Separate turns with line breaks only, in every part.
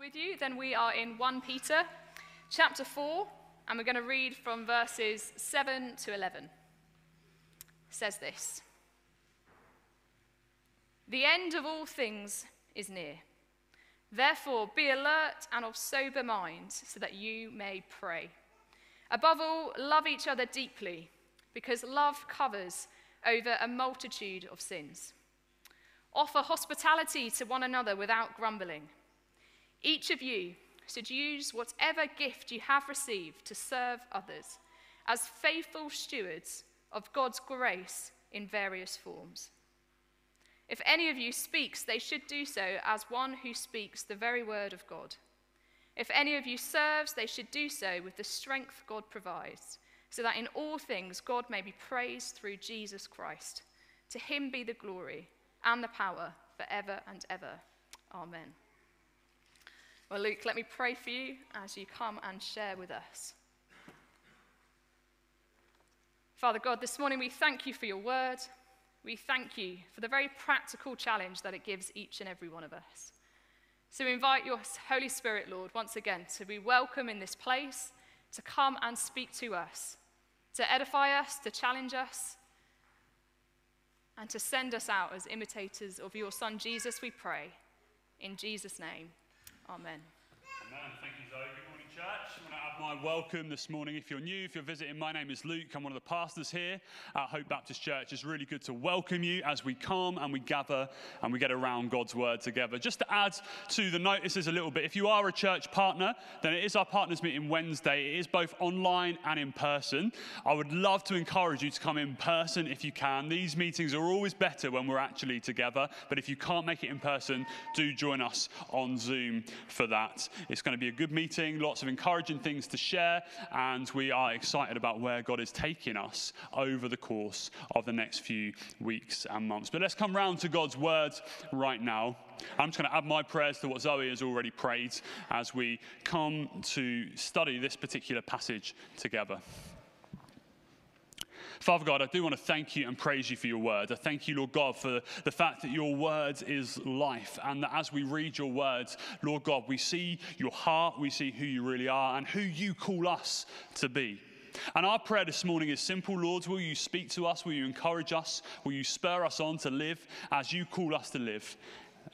with you, then we are in 1 Peter chapter 4, and we're going to read from verses 7 to 11. It says this The end of all things is near. Therefore, be alert and of sober mind, so that you may pray. Above all, love each other deeply, because love covers over a multitude of sins. Offer hospitality to one another without grumbling. Each of you should use whatever gift you have received to serve others as faithful stewards of God's grace in various forms. If any of you speaks, they should do so as one who speaks the very word of God. If any of you serves, they should do so with the strength God provides, so that in all things God may be praised through Jesus Christ. To him be the glory and the power forever and ever. Amen. Well, Luke, let me pray for you as you come and share with us. Father God, this morning we thank you for your word. We thank you for the very practical challenge that it gives each and every one of us. So we invite your Holy Spirit, Lord, once again to be welcome in this place, to come and speak to us, to edify us, to challenge us, and to send us out as imitators of your Son Jesus, we pray. In Jesus' name. Amen.
Amen. Thank you, Zoe. Good morning, church. I want to add my welcome this morning. If you're new, if you're visiting, my name is Luke. I'm one of the pastors here at Hope Baptist Church. It's really good to welcome you as we come and we gather and we get around God's word together. Just to add to the notices a little bit, if you are a church partner, then it is our partners meeting Wednesday. It is both online and in person. I would love to encourage you to come in person if you can. These meetings are always better when we're actually together, but if you can't make it in person, do join us on Zoom for that. It's going to be a good meeting, lots of encouraging things to share, and we are excited about where God is taking us over the course of the next few weeks and months. But let's come round to God's word right now. I'm just going to add my prayers to what Zoe has already prayed as we come to study this particular passage together. Father God, I do want to thank you and praise you for your word. I thank you, Lord God, for the fact that your word is life, and that as we read your words, Lord God, we see your heart, we see who you really are, and who you call us to be. And our prayer this morning is simple, Lord. Will you speak to us? Will you encourage us? Will you spur us on to live as you call us to live?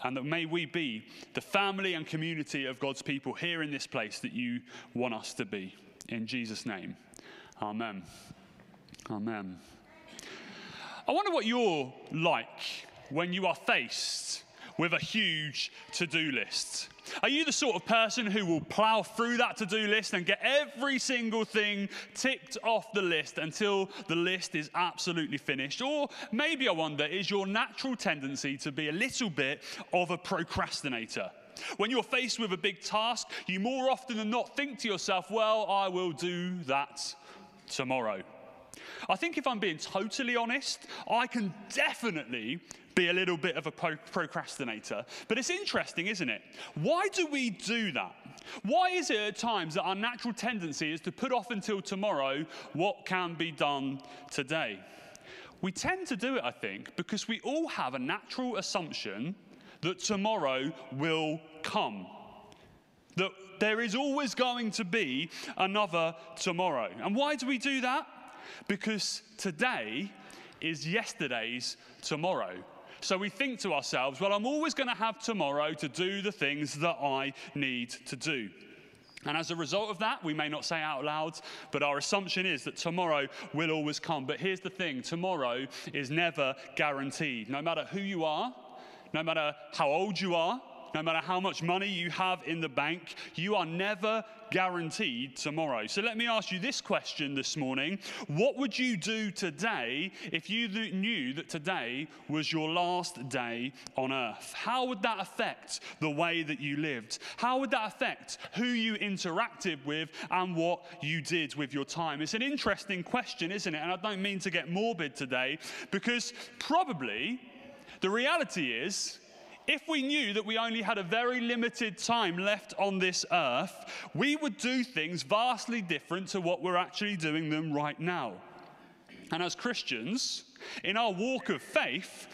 And that may we be the family and community of God's people here in this place that you want us to be. In Jesus' name, amen. Amen. I wonder what you're like when you are faced with a huge to do list. Are you the sort of person who will plow through that to do list and get every single thing ticked off the list until the list is absolutely finished? Or maybe I wonder, is your natural tendency to be a little bit of a procrastinator? When you're faced with a big task, you more often than not think to yourself, well, I will do that tomorrow. I think if I'm being totally honest, I can definitely be a little bit of a pro- procrastinator. But it's interesting, isn't it? Why do we do that? Why is it at times that our natural tendency is to put off until tomorrow what can be done today? We tend to do it, I think, because we all have a natural assumption that tomorrow will come. That there is always going to be another tomorrow. And why do we do that? Because today is yesterday's tomorrow. So we think to ourselves, well, I'm always going to have tomorrow to do the things that I need to do. And as a result of that, we may not say out loud, but our assumption is that tomorrow will always come. But here's the thing tomorrow is never guaranteed. No matter who you are, no matter how old you are, no matter how much money you have in the bank, you are never guaranteed tomorrow. So let me ask you this question this morning What would you do today if you knew that today was your last day on earth? How would that affect the way that you lived? How would that affect who you interacted with and what you did with your time? It's an interesting question, isn't it? And I don't mean to get morbid today because probably the reality is if we knew that we only had a very limited time left on this earth, we would do things vastly different to what we're actually doing them right now. And as Christians, in our walk of faith,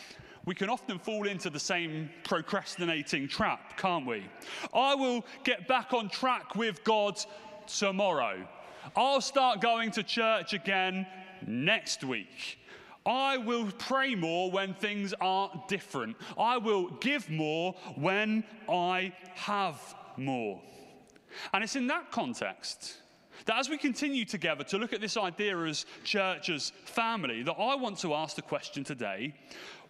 we can often fall into the same procrastinating trap, can't we? I will get back on track with God tomorrow. I'll start going to church again next week. I will pray more when things are different. I will give more when I have more. And it's in that context that as we continue together to look at this idea as church, as family, that I want to ask the question today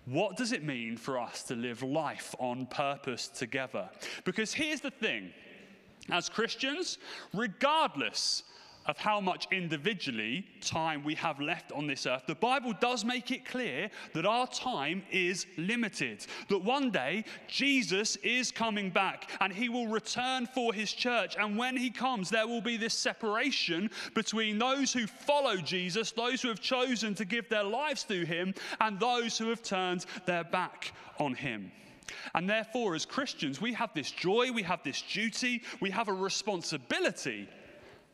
what does it mean for us to live life on purpose together? Because here's the thing as Christians, regardless of how much individually time we have left on this earth, the Bible does make it clear that our time is limited. That one day Jesus is coming back and he will return for his church. And when he comes, there will be this separation between those who follow Jesus, those who have chosen to give their lives to him, and those who have turned their back on him. And therefore, as Christians, we have this joy, we have this duty, we have a responsibility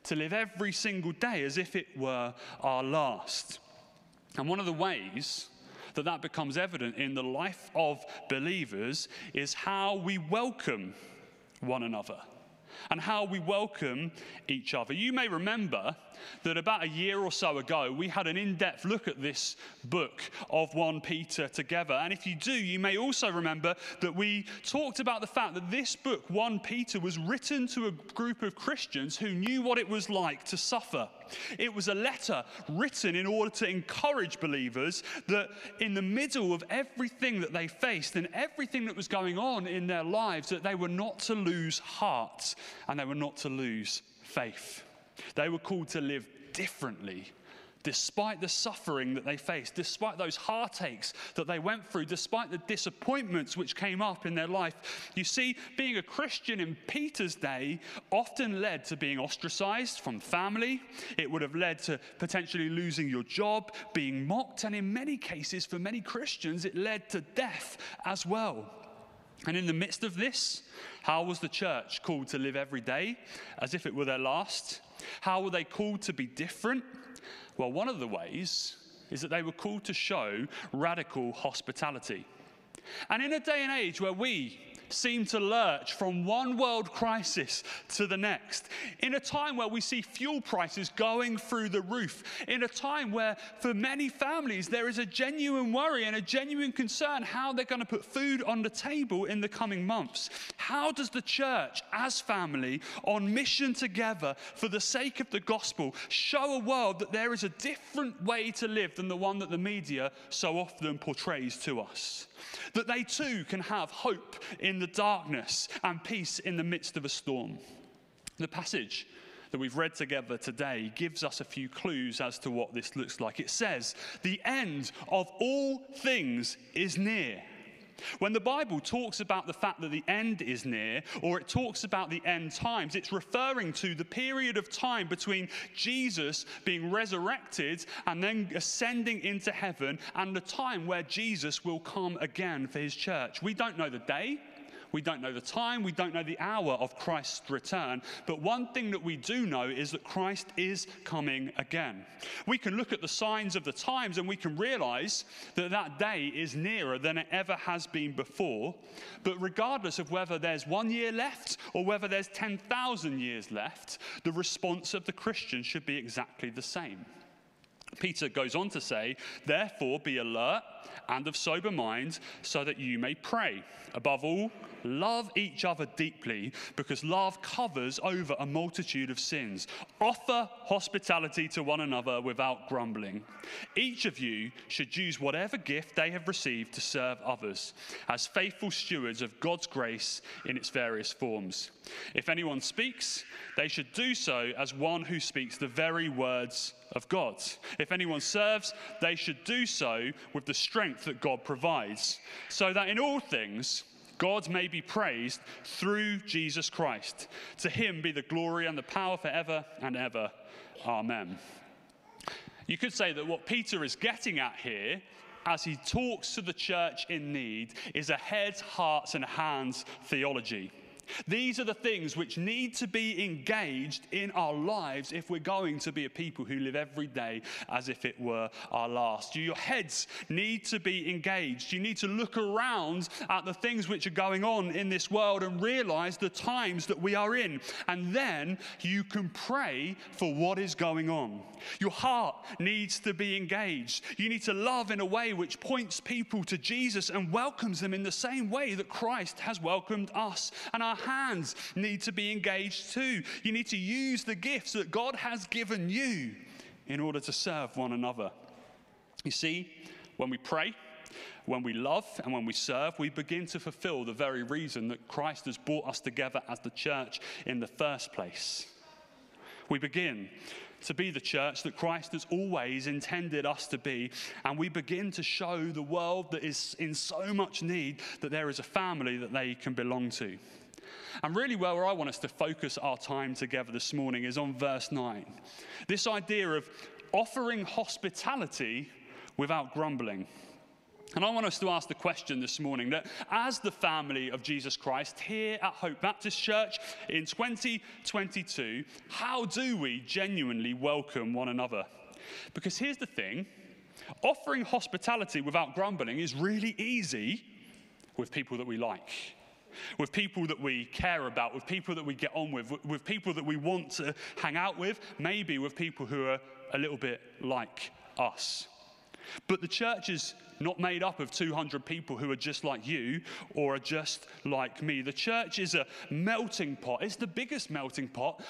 to live every single day as if it were our last. And one of the ways that that becomes evident in the life of believers is how we welcome one another and how we welcome each other. You may remember that about a year or so ago, we had an in depth look at this book of 1 Peter together. And if you do, you may also remember that we talked about the fact that this book, 1 Peter, was written to a group of Christians who knew what it was like to suffer. It was a letter written in order to encourage believers that in the middle of everything that they faced and everything that was going on in their lives, that they were not to lose heart and they were not to lose faith. They were called to live differently despite the suffering that they faced, despite those heartaches that they went through, despite the disappointments which came up in their life. You see, being a Christian in Peter's day often led to being ostracized from family. It would have led to potentially losing your job, being mocked, and in many cases, for many Christians, it led to death as well. And in the midst of this, how was the church called to live every day as if it were their last? How were they called to be different? Well, one of the ways is that they were called to show radical hospitality. And in a day and age where we seem to lurch from one world crisis to the next. In a time where we see fuel prices going through the roof, in a time where for many families there is a genuine worry and a genuine concern how they're going to put food on the table in the coming months. How does the church, as family, on mission together for the sake of the gospel, show a world that there is a different way to live than the one that the media so often portrays to us? That they too can have hope in the darkness and peace in the midst of a storm. The passage that we've read together today gives us a few clues as to what this looks like. It says, The end of all things is near. When the Bible talks about the fact that the end is near, or it talks about the end times, it's referring to the period of time between Jesus being resurrected and then ascending into heaven and the time where Jesus will come again for his church. We don't know the day, we don't know the time, we don't know the hour of Christ's return, but one thing that we do know is that Christ is coming again. We can look at the signs of the times and we can realize that that day is nearer than it ever has been before. But regardless of whether there's one year left or whether there's 10,000 years left, the response of the Christian should be exactly the same. Peter goes on to say, Therefore, be alert and of sober mind, so that you may pray. Above all, love each other deeply, because love covers over a multitude of sins. Offer hospitality to one another without grumbling. Each of you should use whatever gift they have received to serve others, as faithful stewards of God's grace in its various forms. If anyone speaks, they should do so as one who speaks the very words of God. If anyone serves, they should do so with the strength that God provides, so that in all things, God may be praised through Jesus Christ. To him be the glory and the power forever and ever. Amen. You could say that what Peter is getting at here as he talks to the church in need is a heads, hearts, and hands theology. These are the things which need to be engaged in our lives if we're going to be a people who live every day as if it were our last. Your heads need to be engaged. You need to look around at the things which are going on in this world and realize the times that we are in. And then you can pray for what is going on. Your heart needs to be engaged. You need to love in a way which points people to Jesus and welcomes them in the same way that Christ has welcomed us. And our hands need to be engaged too. You need to use the gifts that God has given you in order to serve one another. You see, when we pray, when we love and when we serve, we begin to fulfill the very reason that Christ has brought us together as the church in the first place. We begin to be the church that Christ has always intended us to be, and we begin to show the world that is in so much need that there is a family that they can belong to. And really, where I want us to focus our time together this morning is on verse 9. This idea of offering hospitality without grumbling. And I want us to ask the question this morning that as the family of Jesus Christ here at Hope Baptist Church in 2022, how do we genuinely welcome one another? Because here's the thing offering hospitality without grumbling is really easy with people that we like with people that we care about, with people that we get on with, with people that we want to hang out with, maybe with people who are a little bit like us. But the church is not made up of 200 people who are just like you or are just like me. The church is a melting pot. It's the biggest melting pot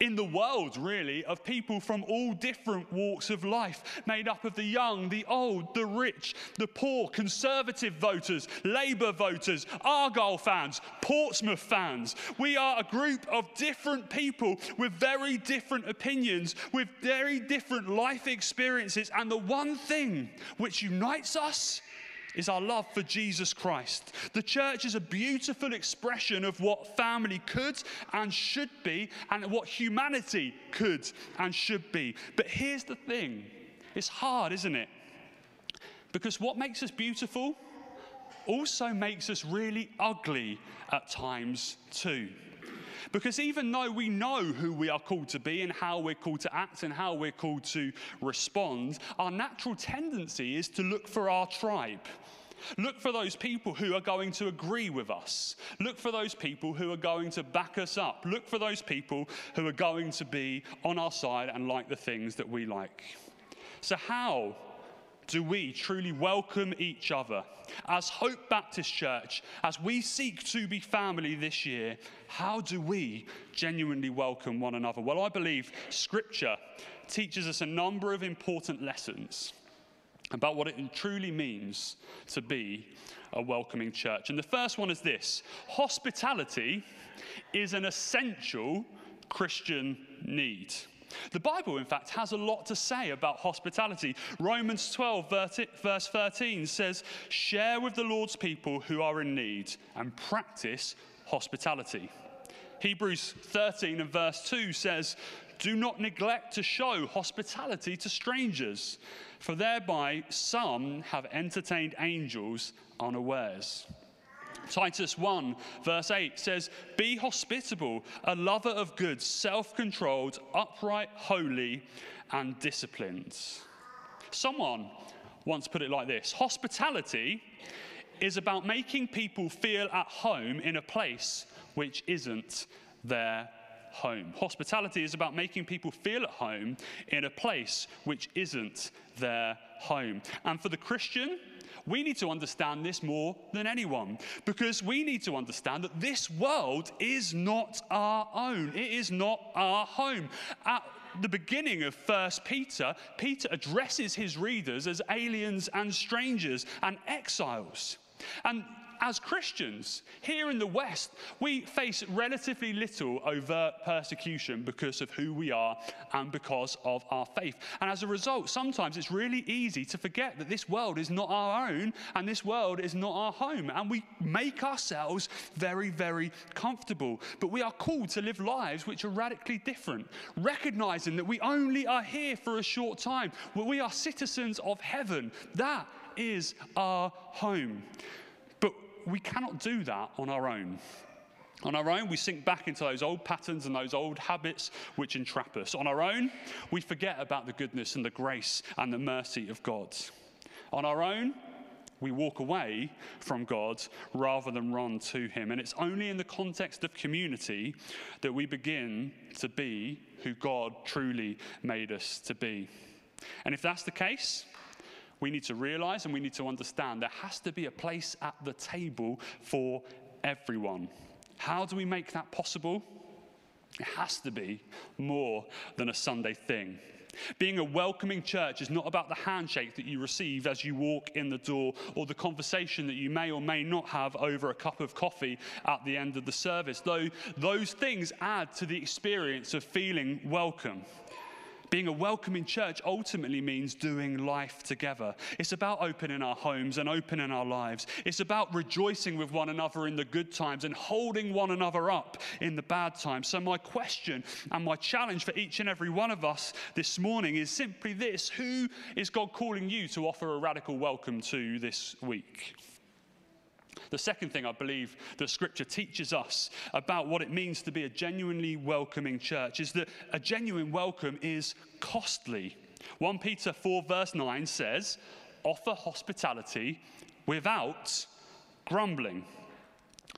in the world, really, of people from all different walks of life, made up of the young, the old, the rich, the poor, conservative voters, Labour voters, Argyle fans, Portsmouth fans. We are a group of different people with very different opinions, with very different life experiences. And the one thing which unites us is our love for Jesus Christ. The church is a beautiful expression of what family could and should be, and what humanity could and should be. But here's the thing it's hard, isn't it? Because what makes us beautiful also makes us really ugly at times, too. Because even though we know who we are called to be and how we're called to act and how we're called to respond, our natural tendency is to look for our tribe. Look for those people who are going to agree with us. Look for those people who are going to back us up. Look for those people who are going to be on our side and like the things that we like. So, how do we truly welcome each other? As Hope Baptist Church, as we seek to be family this year, how do we genuinely welcome one another? Well, I believe Scripture teaches us a number of important lessons about what it truly means to be a welcoming church. And the first one is this hospitality is an essential Christian need. The Bible, in fact, has a lot to say about hospitality. Romans 12, verse 13 says, Share with the Lord's people who are in need and practice hospitality. Hebrews 13 and verse 2 says, Do not neglect to show hospitality to strangers for thereby some have entertained angels unawares. Titus 1, verse 8 says, Be hospitable, a lover of good, self controlled, upright, holy, and disciplined. Someone once put it like this Hospitality is about making people feel at home in a place which isn't their home. Hospitality is about making people feel at home in a place which isn't their home. And for the Christian, we need to understand this more than anyone because we need to understand that this world is not our own. It is not our home. At the beginning of First Peter, Peter addresses his readers as aliens and strangers and exiles. And as Christians here in the West, we face relatively little overt persecution because of who we are and because of our faith. And as a result, sometimes it's really easy to forget that this world is not our own and this world is not our home. And we make ourselves very, very comfortable. But we are called to live lives which are radically different, recognizing that we only are here for a short time, we are citizens of heaven. That is our home we cannot do that on our own. On our own, we sink back into those old patterns and those old habits which entrap us. On our own, we forget about the goodness and the grace and the mercy of God. On our own, we walk away from God rather than run to Him. And it's only in the context of community that we begin to be who God truly made us to be. And if that's the case, we need to realize and we need to understand there has to be a place at the table for everyone. How do we make that possible? It has to be more than a Sunday thing. Being a welcoming church is not about the handshake that you receive as you walk in the door or the conversation that you may or may not have over a cup of coffee at the end of the service, though those things add to the experience of feeling welcome. Being a welcoming church ultimately means doing life together. It's about opening our homes and opening our lives. It's about rejoicing with one another in the good times and holding one another up in the bad times. So, my question and my challenge for each and every one of us this morning is simply this Who is God calling you to offer a radical welcome to this week? The second thing I believe that Scripture teaches us about what it means to be a genuinely welcoming church is that a genuine welcome is costly. 1 Peter 4, verse 9 says, Offer hospitality without grumbling.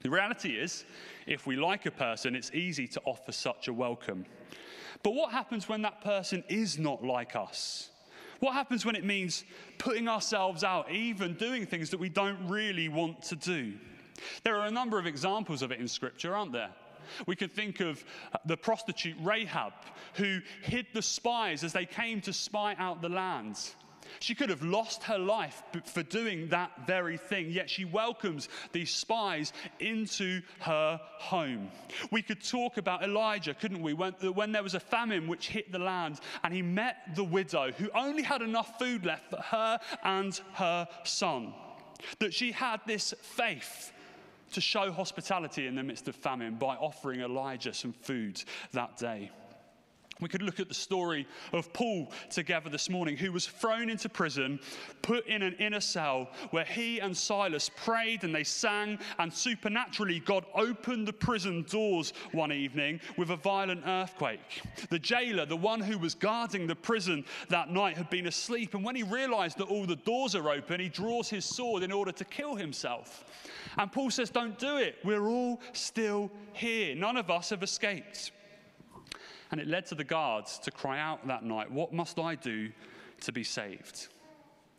The reality is, if we like a person, it's easy to offer such a welcome. But what happens when that person is not like us? What happens when it means putting ourselves out, even doing things that we don't really want to do? There are a number of examples of it in Scripture, aren't there? We could think of uh, the prostitute Rahab, who hid the spies as they came to spy out the lands. She could have lost her life for doing that very thing, yet she welcomes these spies into her home. We could talk about Elijah, couldn't we? When, uh, when there was a famine which hit the land, and he met the widow who only had enough food left for her and her son. That she had this faith to show hospitality in the midst of famine by offering Elijah some food that day. We could look at the story of Paul together this morning, who was thrown into prison, put in an inner cell where he and Silas prayed and they sang, and supernaturally, God opened the prison doors one evening with a violent earthquake. The jailer, the one who was guarding the prison that night, had been asleep, and when he realized that all the doors are open, he draws his sword in order to kill himself. And Paul says, Don't do it. We're all still here. None of us have escaped. And it led to the guards to cry out that night, What must I do to be saved?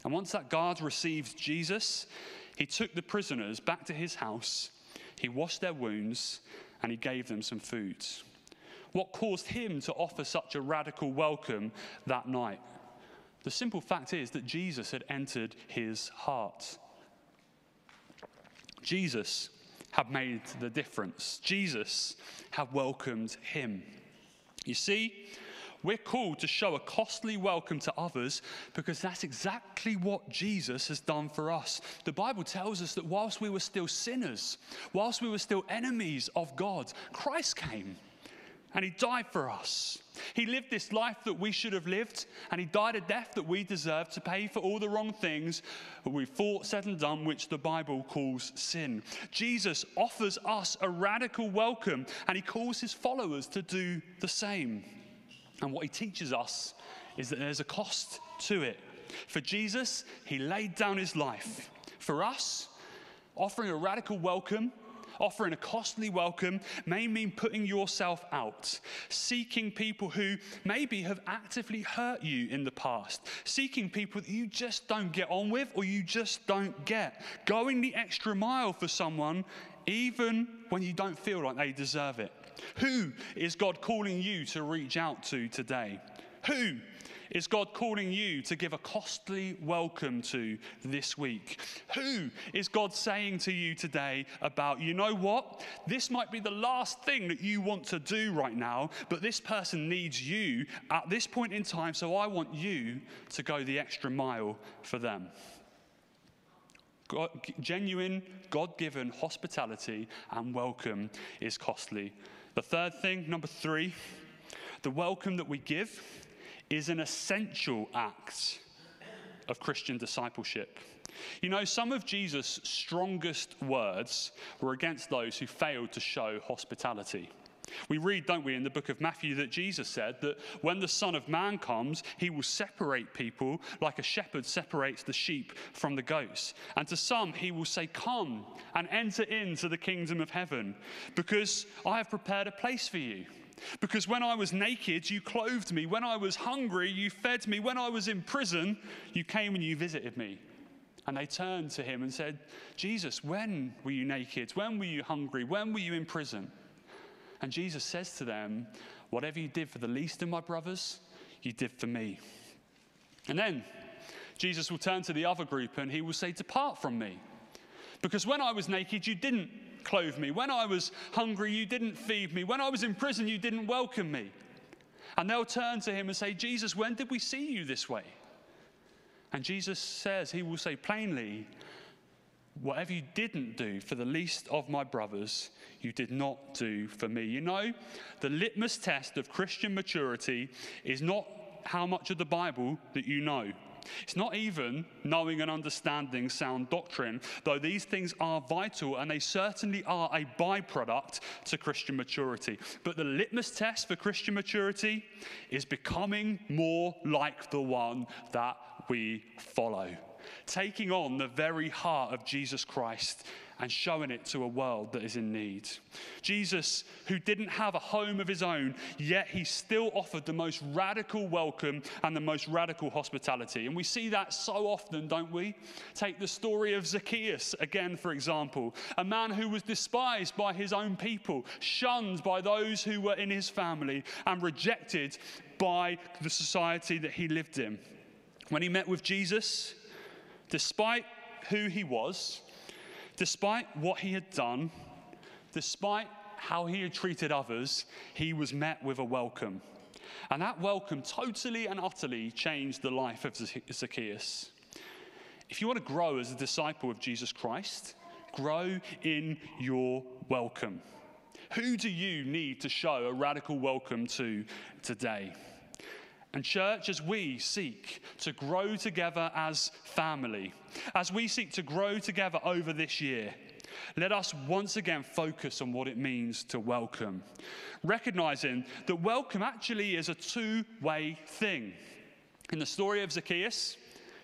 And once that guard received Jesus, he took the prisoners back to his house, he washed their wounds, and he gave them some food. What caused him to offer such a radical welcome that night? The simple fact is that Jesus had entered his heart. Jesus had made the difference. Jesus had welcomed him. You see, we're called to show a costly welcome to others because that's exactly what Jesus has done for us. The Bible tells us that whilst we were still sinners, whilst we were still enemies of God, Christ came and he died for us. He lived this life that we should have lived, and he died a death that we deserve to pay for all the wrong things we've thought, said, and done, which the Bible calls sin. Jesus offers us a radical welcome, and he calls his followers to do the same. And what he teaches us is that there's a cost to it. For Jesus, he laid down his life. For us, offering a radical welcome offering a costly welcome may mean putting yourself out, seeking people who maybe have actively hurt you in the past, seeking people that you just don't get on with or you just don't get, going the extra mile for someone even when you don't feel like they deserve it. Who is God calling you to reach out to today? Who is God calling you to give a costly welcome to this week? Who is God saying to you today about, you know what? This might be the last thing that you want to do right now, but this person needs you at this point in time, so I want you to go the extra mile for them. God, genuine, God given hospitality and welcome is costly. The third thing, number three, the welcome that we give is an essential act of Christian discipleship. You know, some of Jesus' strongest words were against those who failed to show hospitality. We read, don't we, in the book of Matthew that Jesus said that when the Son of Man comes, he will separate people like a shepherd separates the sheep from the goats. And to some, he will say, Come and enter into the kingdom of heaven, because I have prepared a place for you. Because when I was naked, you clothed me. When I was hungry, you fed me. When I was in prison, you came and you visited me. And they turned to him and said, Jesus, when were you naked? When were you hungry? When were you in prison? And Jesus says to them, Whatever you did for the least of my brothers, you did for me. And then Jesus will turn to the other group and he will say, Depart from me. Because when I was naked, you didn't clothe me. When I was hungry, you didn't feed me. When I was in prison, you didn't welcome me. And they'll turn to him and say, Jesus, when did we see you this way? And Jesus says, He will say plainly, Whatever you didn't do for the least of my brothers, you did not do for me. You know, the litmus test of Christian maturity is not how much of the Bible that you know. It's not even knowing and understanding sound doctrine, though these things are vital and they certainly are a byproduct to Christian maturity. But the litmus test for Christian maturity is becoming more like the one that we follow taking on the very heart of Jesus Christ and showing it to a world that is in need. Jesus, who didn't have a home of his own, yet he still offered the most radical welcome and the most radical hospitality. And we see that so often, don't we? Take the story of Zacchaeus again, for example, a man who was despised by his own people, shunned by those who were in his family, and rejected by the society that he lived in. When he met with Jesus, Despite who he was, despite what he had done, despite how he had treated others, he was met with a welcome. And that welcome totally and utterly changed the life of Zacchaeus. If you want to grow as a disciple of Jesus Christ, grow in your welcome. Who do you need to show a radical welcome to today? And, church, as we seek to grow together as family, as we seek to grow together over this year, let us once again focus on what it means to welcome, recognizing that welcome actually is a two way thing. In the story of Zacchaeus,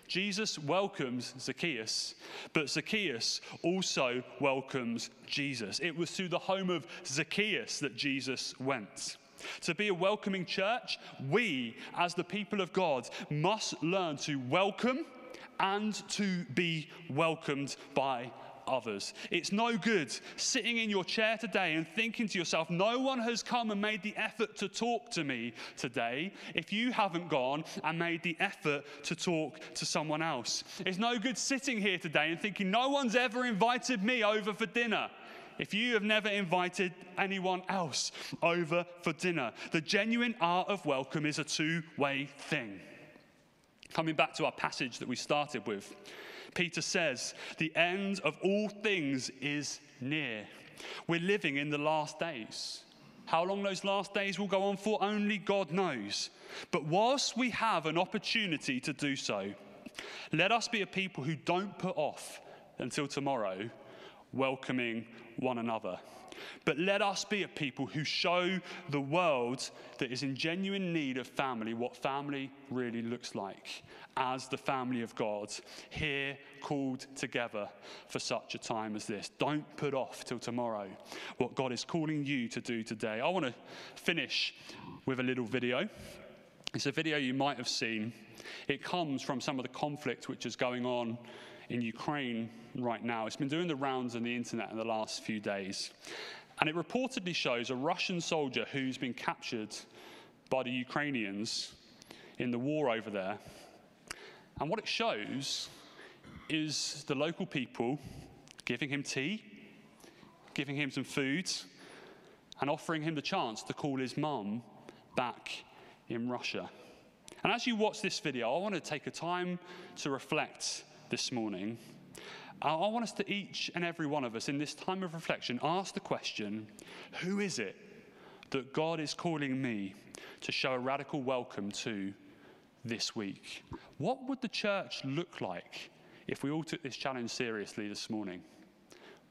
Jesus welcomes Zacchaeus, but Zacchaeus also welcomes Jesus. It was to the home of Zacchaeus that Jesus went. To be a welcoming church, we, as the people of God, must learn to welcome and to be welcomed by others. It's no good sitting in your chair today and thinking to yourself, no one has come and made the effort to talk to me today if you haven't gone and made the effort to talk to someone else. It's no good sitting here today and thinking, no one's ever invited me over for dinner if you have never invited anyone else over for dinner. The genuine art of welcome is a two way thing. Coming back to our passage that we started with, Peter says, The end of all things is near. We're living in the last days. How long those last days will go on for, only God knows. But whilst we have an opportunity to do so, let us be a people who don't put off until tomorrow welcoming one another. But let us be a people who show the world that is in genuine need of family what family really looks like as the family of God, here called together for such a time as this. Don't put off till tomorrow what God is calling you to do today. I want to finish with a little video. It's a video you might have seen. It comes from some of the conflict which is going on in Ukraine right now. It's been doing the rounds on the internet in the last few days. And it reportedly shows a Russian soldier who's been captured by the Ukrainians in the war over there. And what it shows is the local people giving him tea, giving him some food, and offering him the chance to call his mum back in Russia. And as you watch this video, I want to take a time to reflect this morning, I want us to each and every one of us in this time of reflection ask the question who is it that God is calling me to show a radical welcome to this week? What would the church look like if we all took this challenge seriously this morning?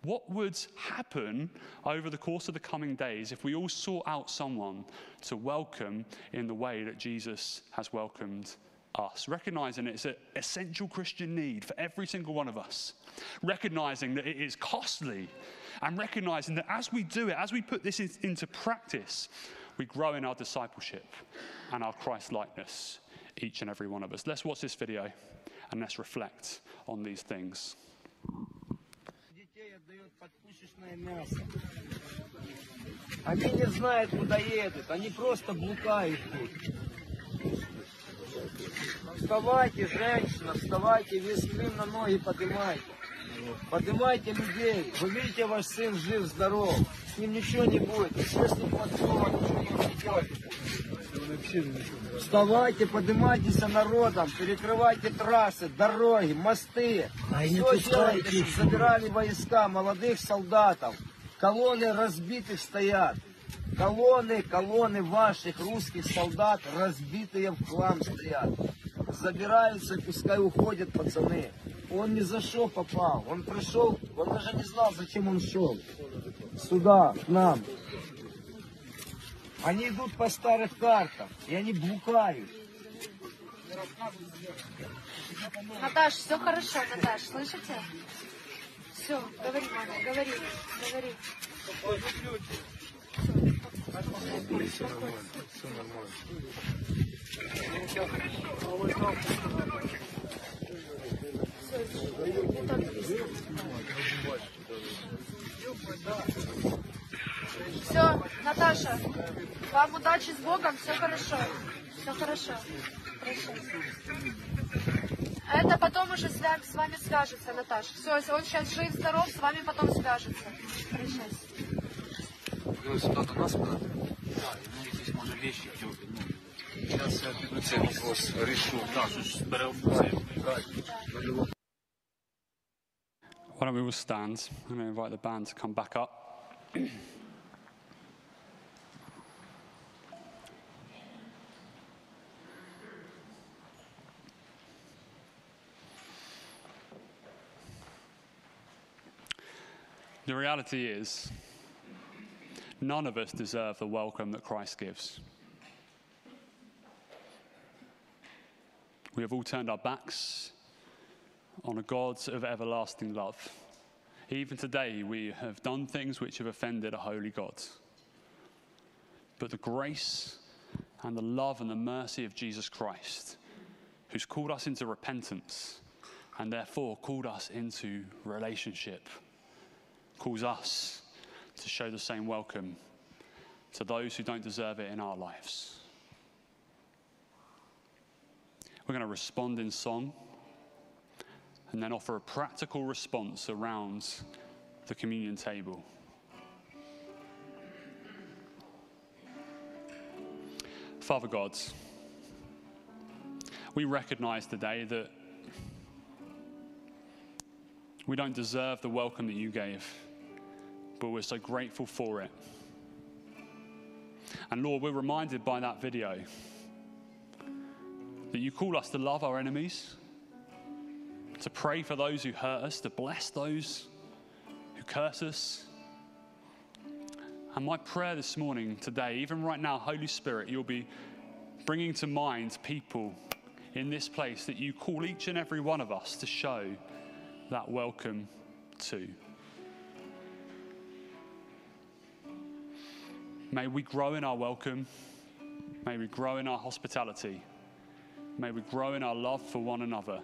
What would happen over the course of the coming days if we all sought out someone to welcome in the way that Jesus has welcomed us? Recognizing it's an essential Christian need for every single one of us. Recognizing that it is costly and recognizing that as we do it, as we put this into practice, we grow in our discipleship and our Christ likeness, each and every one of us. Let's watch this video and let's reflect on these things.
Они не знают, куда едут, они просто блукают тут. Вставайте, женщина, вставайте, весь Крым на ноги поднимайте. Поднимайте людей. Вы видите, ваш сын жив, здоров. С ним ничего не будет. Все с ним подсова, ничего не будет. Вставайте, поднимайтесь народом, перекрывайте трассы, дороги, мосты. Все делайте, чтобы забирали войска, молодых солдатов. Колонны разбитых стоят. Колонны, колонны ваших русских солдат разбитые в хлам стоят. Забираются, пускай уходят пацаны. Он ни за что попал. Он пришел, он даже не знал, зачем он шел. Сюда, к нам. Они идут по старых картам, и они блукают.
Наташ, все хорошо, Наташ, слышите? Все, говори, мама, говори, говори.
Все
Наташа, вам удачи с Богом, все хорошо. Все хорошо. Прощайте. Это потом уже с вами, с вами свяжется, Наташа. Все, он сейчас жив, здоров, с вами потом свяжется. Прощайся.
Ну, сюда до нас подати? Так, ну якісь може вещи, ну, Зараз я піду цей вопрос решу. Так, що ж беремо цей.
Why don't we all stand? I'm going to invite the band to come back up. the reality is, none of us deserve the welcome that Christ gives. We have all turned our backs on a God of everlasting love. Even today, we have done things which have offended a holy God. But the grace and the love and the mercy of Jesus Christ, who's called us into repentance and therefore called us into relationship, calls us to show the same welcome to those who don't deserve it in our lives. We're going to respond in song and then offer a practical response around the communion table. Father God, we recognize today that we don't deserve the welcome that you gave, but we're so grateful for it. And Lord, we're reminded by that video that you call us to love our enemies to pray for those who hurt us, to bless those who curse us. And my prayer this morning, today, even right now, Holy Spirit, you'll be bringing to mind people in this place that you call each and every one of us to show that welcome to. May we grow in our welcome. May we grow in our hospitality. May we grow in our love for one another.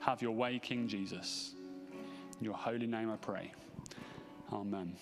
Have your way, King Jesus. In your holy name I pray. Amen.